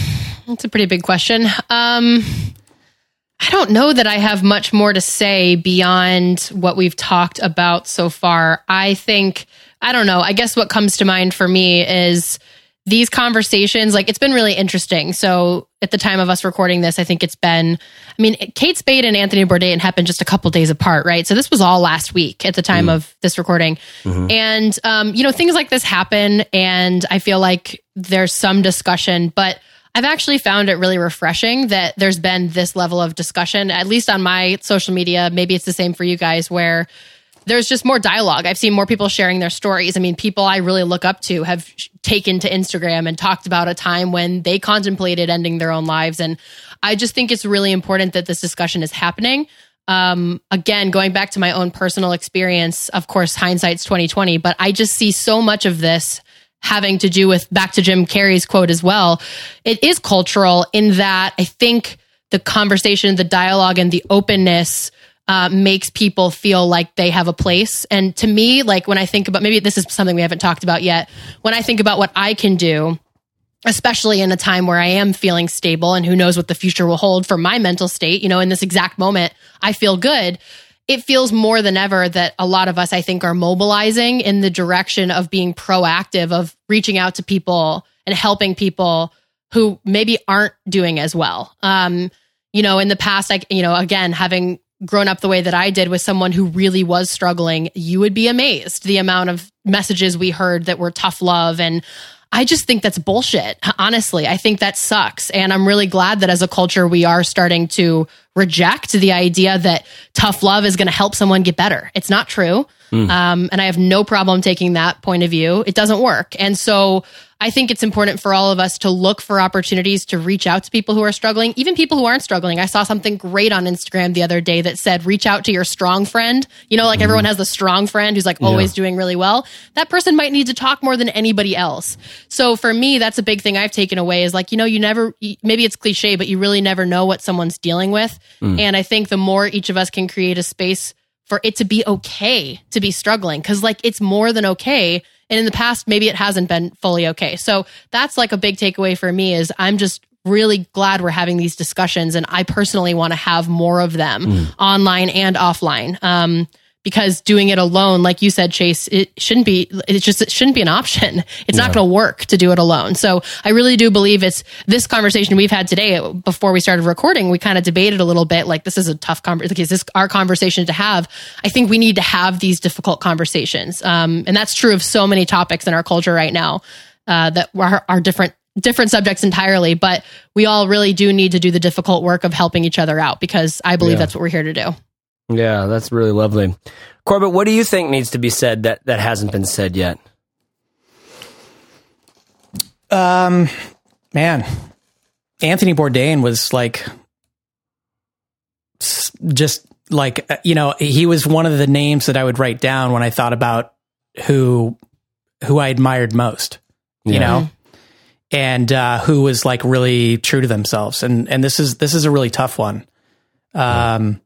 that's a pretty big question. Um, I don't know that I have much more to say beyond what we've talked about so far. I think, I don't know. I guess what comes to mind for me is these conversations, like it's been really interesting. So at the time of us recording this, I think it's been, I mean, Kate Spade and Anthony Bourdain happened just a couple days apart, right? So this was all last week at the time mm. of this recording. Mm-hmm. And, um, you know, things like this happen. And I feel like there's some discussion, but I've actually found it really refreshing that there's been this level of discussion, at least on my social media. Maybe it's the same for you guys where, there's just more dialogue. I've seen more people sharing their stories. I mean, people I really look up to have taken to Instagram and talked about a time when they contemplated ending their own lives. And I just think it's really important that this discussion is happening. Um, again, going back to my own personal experience, of course, hindsight's 2020, but I just see so much of this having to do with back to Jim Carrey's quote as well. It is cultural in that I think the conversation, the dialogue, and the openness uh, makes people feel like they have a place. And to me, like when I think about maybe this is something we haven't talked about yet, when I think about what I can do, especially in a time where I am feeling stable and who knows what the future will hold for my mental state, you know, in this exact moment, I feel good. It feels more than ever that a lot of us, I think, are mobilizing in the direction of being proactive, of reaching out to people and helping people who maybe aren't doing as well. Um, you know, in the past, like, you know, again, having grown up the way that I did with someone who really was struggling, you would be amazed the amount of messages we heard that were tough love. And I just think that's bullshit. Honestly, I think that sucks. And I'm really glad that as a culture, we are starting to reject the idea that tough love is going to help someone get better. It's not true. Mm. Um, and I have no problem taking that point of view. It doesn't work. And so I think it's important for all of us to look for opportunities to reach out to people who are struggling, even people who aren't struggling. I saw something great on Instagram the other day that said, reach out to your strong friend. You know, like mm everyone has the strong friend who's like always yeah. doing really well. That person might need to talk more than anybody else. So for me, that's a big thing I've taken away is like, you know, you never, maybe it's cliche, but you really never know what someone's dealing with. Mm. And I think the more each of us can create a space for it to be okay to be struggling, because like it's more than okay and in the past, maybe it hasn't been fully okay. So that's like a big takeaway for me is I'm just really glad we're having these discussions. And I personally want to have more of them mm. online and offline. Um, because doing it alone, like you said, Chase, it shouldn't be, it just, it shouldn't be an option. (laughs) It's yeah. not going to work to do it alone. So I really do believe it's this conversation we've had today before we started recording. We kind of debated a little bit like this is a tough conversation. Is this our conversation to have? I think we need to have these difficult conversations. Um, and that's true of so many topics in our culture right now, uh, that are, are different different subjects entirely, but we all really do need to do the difficult work of helping each other out because I believe yeah. that's what we're here to do. Yeah, that's really lovely. Corbett, what do you think needs to be said that, that hasn't been said yet? Um, man, Anthony Bourdain was like, just like, uh, you know, he was one of the names that I would write down when I thought about who, who I admired most, you yeah. know? And uh, who was like really true to themselves, and and this is this is a really tough one. Um,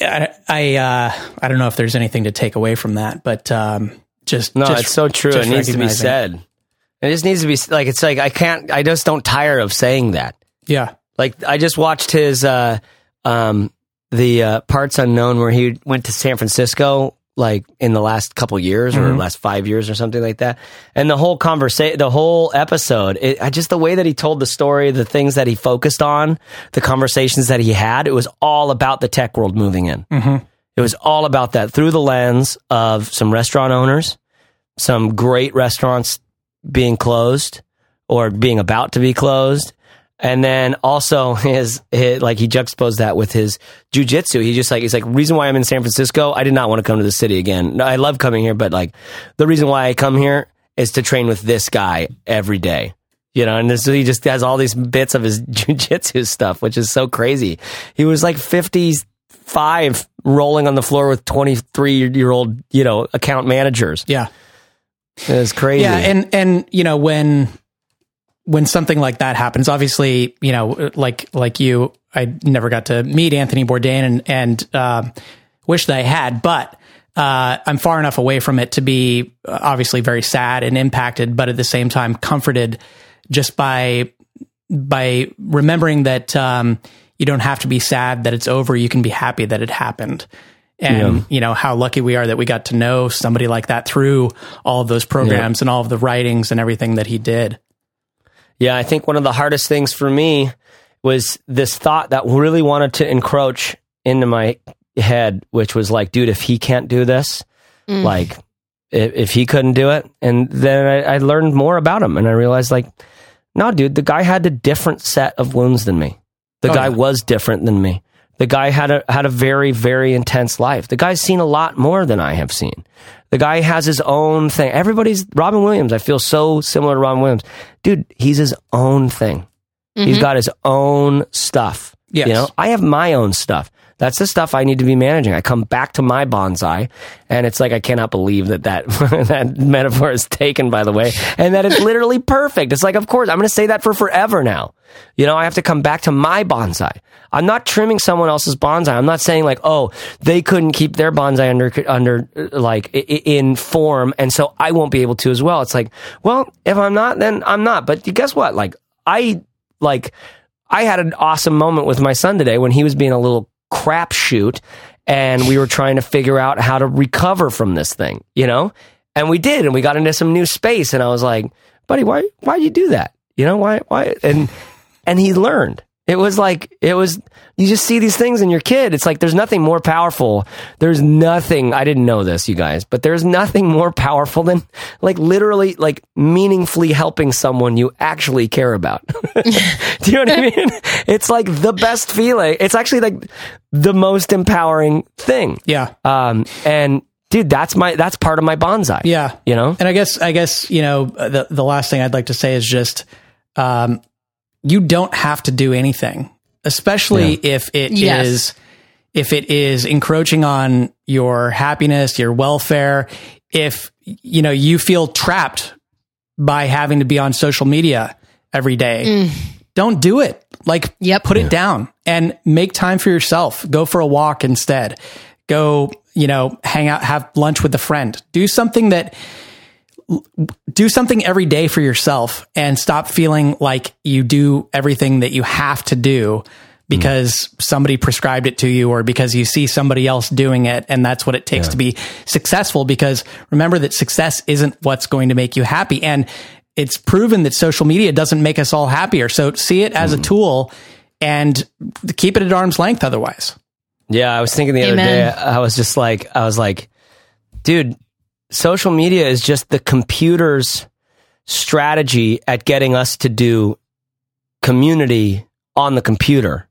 I I, uh, I don't know if there's anything to take away from that, but um, just no, just, it's so true. It needs to be said. It just needs to be like it's like I can't. I just don't tire of saying that. Yeah, like I just watched his uh, um, the uh, parts unknown where he went to San Francisco like in the last couple years or mm-hmm. last five years or something like that. And the whole conversation, the whole episode, it, I just the way that he told the story, the things that he focused on, the conversations that he had, it was all about the tech world moving in. Mm-hmm. It was all about that through the lens of some restaurant owners, some great restaurants being closed or being about to be closed, and then also (laughs) his, his, like he juxtaposed that with his jujitsu. He just like he's like reason why I'm in San Francisco. I did not want to come to the city again. I love coming here, but like the reason why I come here is to train with this guy every day. You know, and this, he just has all these bits of his (laughs) jujitsu stuff, which is so crazy. He was like 55 rolling on the floor with 23 year old, you know, account managers. Yeah. It was crazy. Yeah. And, and, you know, when, when something like that happens, obviously, you know, like like you, I never got to meet Anthony Bourdain and and uh, wish that I had, but uh, I'm far enough away from it to be uh, obviously very sad and impacted, but at the same time comforted just by by remembering that um, you don't have to be sad that it's over. You can be happy that it happened, and Yeah. you know how lucky we are that we got to know somebody like that through all of those programs and all of the writings and everything that he did. Yeah, I think one of the hardest things for me was this thought that really wanted to encroach into my head, which was like, dude, if he can't do this, mm. like, if, if he couldn't do it, and then I, I learned more about him, and I realized, like, no, dude, the guy had a different set of wounds than me. The Oh, guy yeah. was different than me. The guy had a had a very very intense life. The guy's seen a lot more than I have seen. The guy has his own thing. Everybody's Robin Williams. I feel so similar to Robin Williams. Dude, he's his own thing. He's mm-hmm. got his own stuff. Yes. You know, I have my own stuff. That's the stuff I need to be managing. I come back to my bonsai, and it's like I cannot believe that that, (laughs) that metaphor is taken, by the way, and that it's (laughs) literally perfect. It's like, of course, I'm going to say that for forever now. You know, I have to come back to my bonsai. I'm not trimming someone else's bonsai. I'm not saying like, oh, they couldn't keep their bonsai under under uh, like in form, and so I won't be able to as well. It's like, well, if I'm not, then I'm not. But guess what? Like, I like I had an awesome moment with my son today when he was being a little crapshoot and we were trying to figure out how to recover from this thing, you know? And we did, and we got into some new space. And I was like, buddy, why why'd you do that? You know, why why and and he learned. It was like it was you just see these things in your kid. It's like there's nothing more powerful. There's nothing I didn't know this, you guys, but there's nothing more powerful than like literally like meaningfully helping someone you actually care about. (laughs) Do you know what I mean? It's like the best feeling. It's actually like the most empowering thing. Yeah. Um and dude, that's my that's part of my bonsai. Yeah. You know? And I guess I guess you know the the last thing I'd like to say is just um, you don't have to do anything, especially if it is Yes. if it is encroaching on your happiness, your welfare. If you know you feel trapped by having to be on social media every day, mm. don't do it. Like, Yep. put it down and make time for yourself. Go for a walk instead. Go, you know, hang out, have lunch with a friend. Do something that do something every day for yourself and stop feeling like you do everything that you have to do because somebody prescribed it to you or because you see somebody else doing it. And that's what it takes to be successful because remember that success isn't what's going to make you happy. And it's proven that social media doesn't make us all happier. So see it as a mm. tool and keep it at arm's length otherwise. Yeah, I was thinking the other day, I was just like, I was like, dude, social media is just the computer's strategy at getting us to do community on the computer.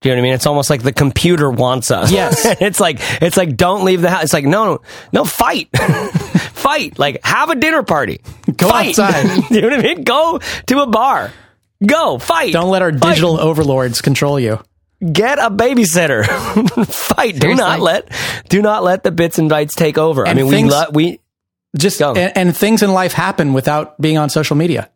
Do you know what I mean? It's almost like the computer wants us. Yes. (laughs) it's like it's like don't leave the house. It's like no, no, fight, (laughs) fight. Like have a dinner party. Go fight. outside. (laughs) you know what I mean? Go to a bar. Go fight. don't let our Fight digital overlords control you get a babysitter. Fight. Do not let do not let the bits and bytes take over. I mean, things- we lo- we just Go. and, and things in life happen without being on social media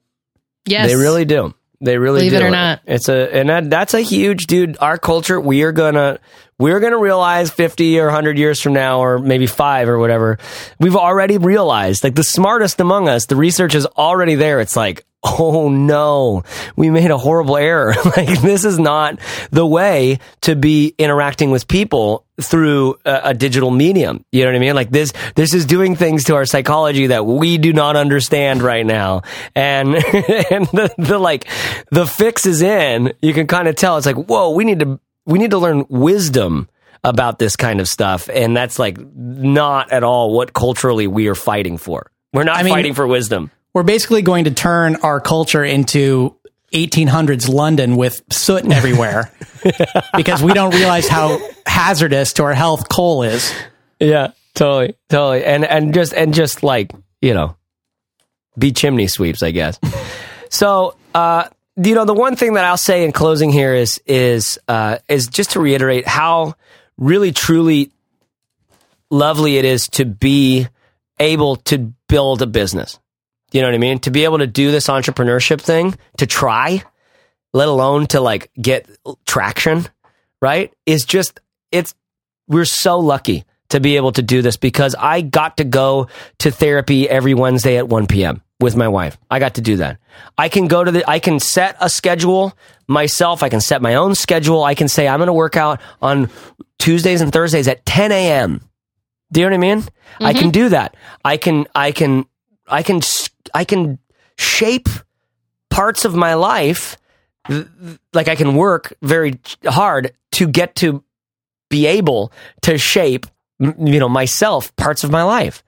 Yes. they really do. They really Believe do. it or not. It's a and that, that's a huge dude. Our culture, we are gonna we're gonna realize fifty or hundred years from now, or maybe five or whatever. We've already realized, like the smartest among us, the research is already there. It's like, oh no, we made a horrible error. (laughs) like this is not the way to be interacting with people through a, a digital medium. You know what I mean? Like this, this is doing things to our psychology that we do not understand right now. And, (laughs) and the, the like, the fix is in. You can kind of tell it's like, whoa, we need to, we need to learn wisdom about this kind of stuff. And that's like not at all what culturally we are fighting for. We're not I mean- fighting for wisdom. we're basically going to turn our culture into 1800s London with soot (laughs) everywhere (laughs) because we don't realize how hazardous to our health coal is. Yeah, totally, totally, and and just and just like you know, be chimney sweeps, I guess. (laughs) so, uh, you know, the one thing that I'll say in closing here is is uh, is just to reiterate how really truly lovely it is to be able to build a business. You know what I mean? To be able to do this entrepreneurship thing, to try, let alone to like get traction, right? Is just it's we're so lucky to be able to do this because I got to go to therapy every Wednesday at 1 p.m. with my wife. I got to do that. I can go to the, I can set a schedule myself. I can set my own schedule. I can say I'm going to work out on Tuesdays and Thursdays at 10 a.m. Do you know what I mean? Mm-hmm. I can do that. I can, I can, I can, I can shape parts of my life. Like I can work very hard to get to be able to shape, you know, myself, parts of my life.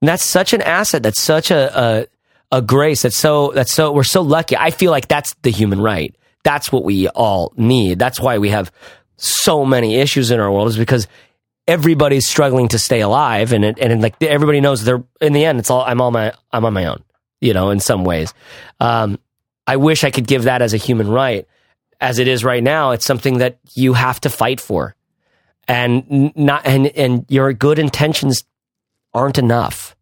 And that's such an asset. That's such a, a, a grace. That's so, that's so, we're so lucky. I feel like that's the human right. That's what we all need. That's why we have so many issues in our world is because everybody's struggling to stay alive. And it, and like everybody knows they're, in the end, it's all, I'm all my, I'm on my own, you know, in some ways. Um, I wish I could give that as a human right. As it is right now, it's something that you have to fight for and not and and your good intentions aren't enough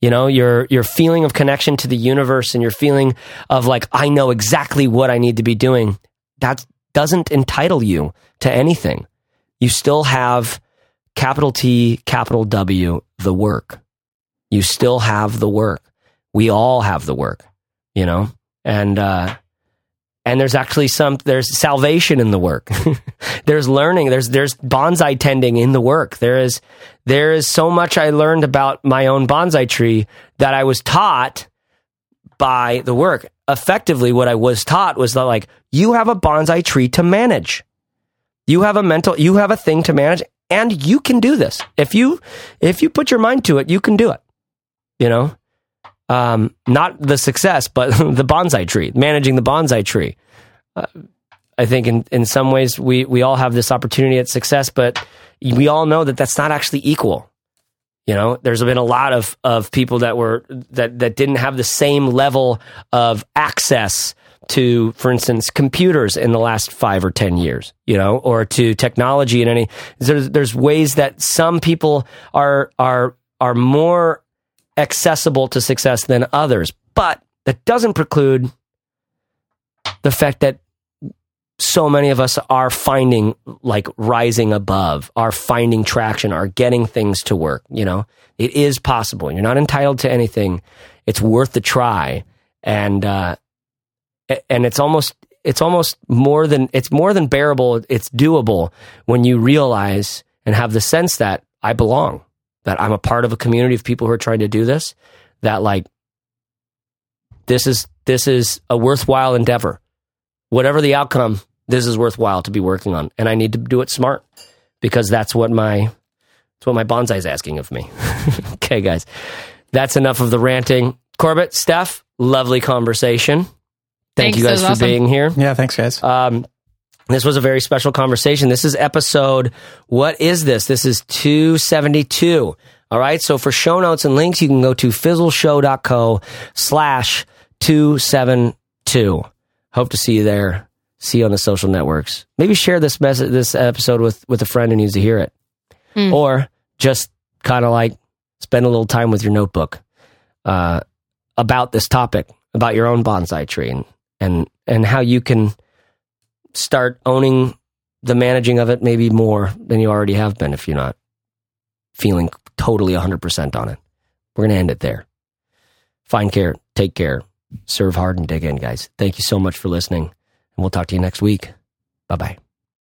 you know your your feeling of connection to the universe and your feeling of like i know exactly what i need to be doing that doesn't entitle you to anything you still have capital t capital w the work. You still have the work. We all have the work you know? And uh and there's actually some there's salvation in the work. (laughs) There's learning. There's there's bonsai tending in the work. There is there is so much i learned about my own bonsai tree that i was taught by the work. Effectively what i was taught was that like you have a bonsai tree to manage. You have a mental you have a thing to manage and you can do this if you if you put your mind to it you can do it you know um, not the success, but (laughs) the bonsai tree, managing the bonsai tree. Uh, I think in, in some ways we, we all have this opportunity at success, but we all know that that's not actually equal. You know, there's been a lot of, of people that were that, that didn't have the same level of access to, for instance, computers in the last five or ten years, you know, or to technology in any. There's, there's ways that some people are are are more accessible to success than others. But that doesn't preclude the fact that so many of us are finding like rising above, are finding traction, are getting things to work. You know, it is possible. You're not entitled to anything. It's worth the try. And, uh, and it's almost, it's almost more than, it's more than bearable. It's doable when you realize and have the sense that I belong that I'm a part of a community of people who are trying to do this, that like this is this is a worthwhile endeavor. Whatever the outcome, this is worthwhile to be working on. And I need to do it smart because that's what my that's what my bonsai is asking of me. (laughs) okay, guys. That's enough of the ranting. Corbett, Steph, lovely conversation. Thank Thanks, you guys for awesome. being here. Yeah, thanks, guys. Um, this was a very special conversation. This is episode, what is this? This is 272. All right. So for show notes and links, you can go to fizzleshow.co slash 272. Hope to see you there. See you on the social networks. Maybe share this message, this episode with, with a friend who needs to hear it. Mm. Or just kind of like spend a little time with your notebook, uh, about this topic, about your own bonsai tree and, and, and how you can, start owning the managing of it maybe more than you already have been if you're not feeling totally 100% on it. We're going to end it there. Find care, take care, serve hard, and dig in, guys. Thank you so much for listening, and we'll talk to you next week. Bye bye.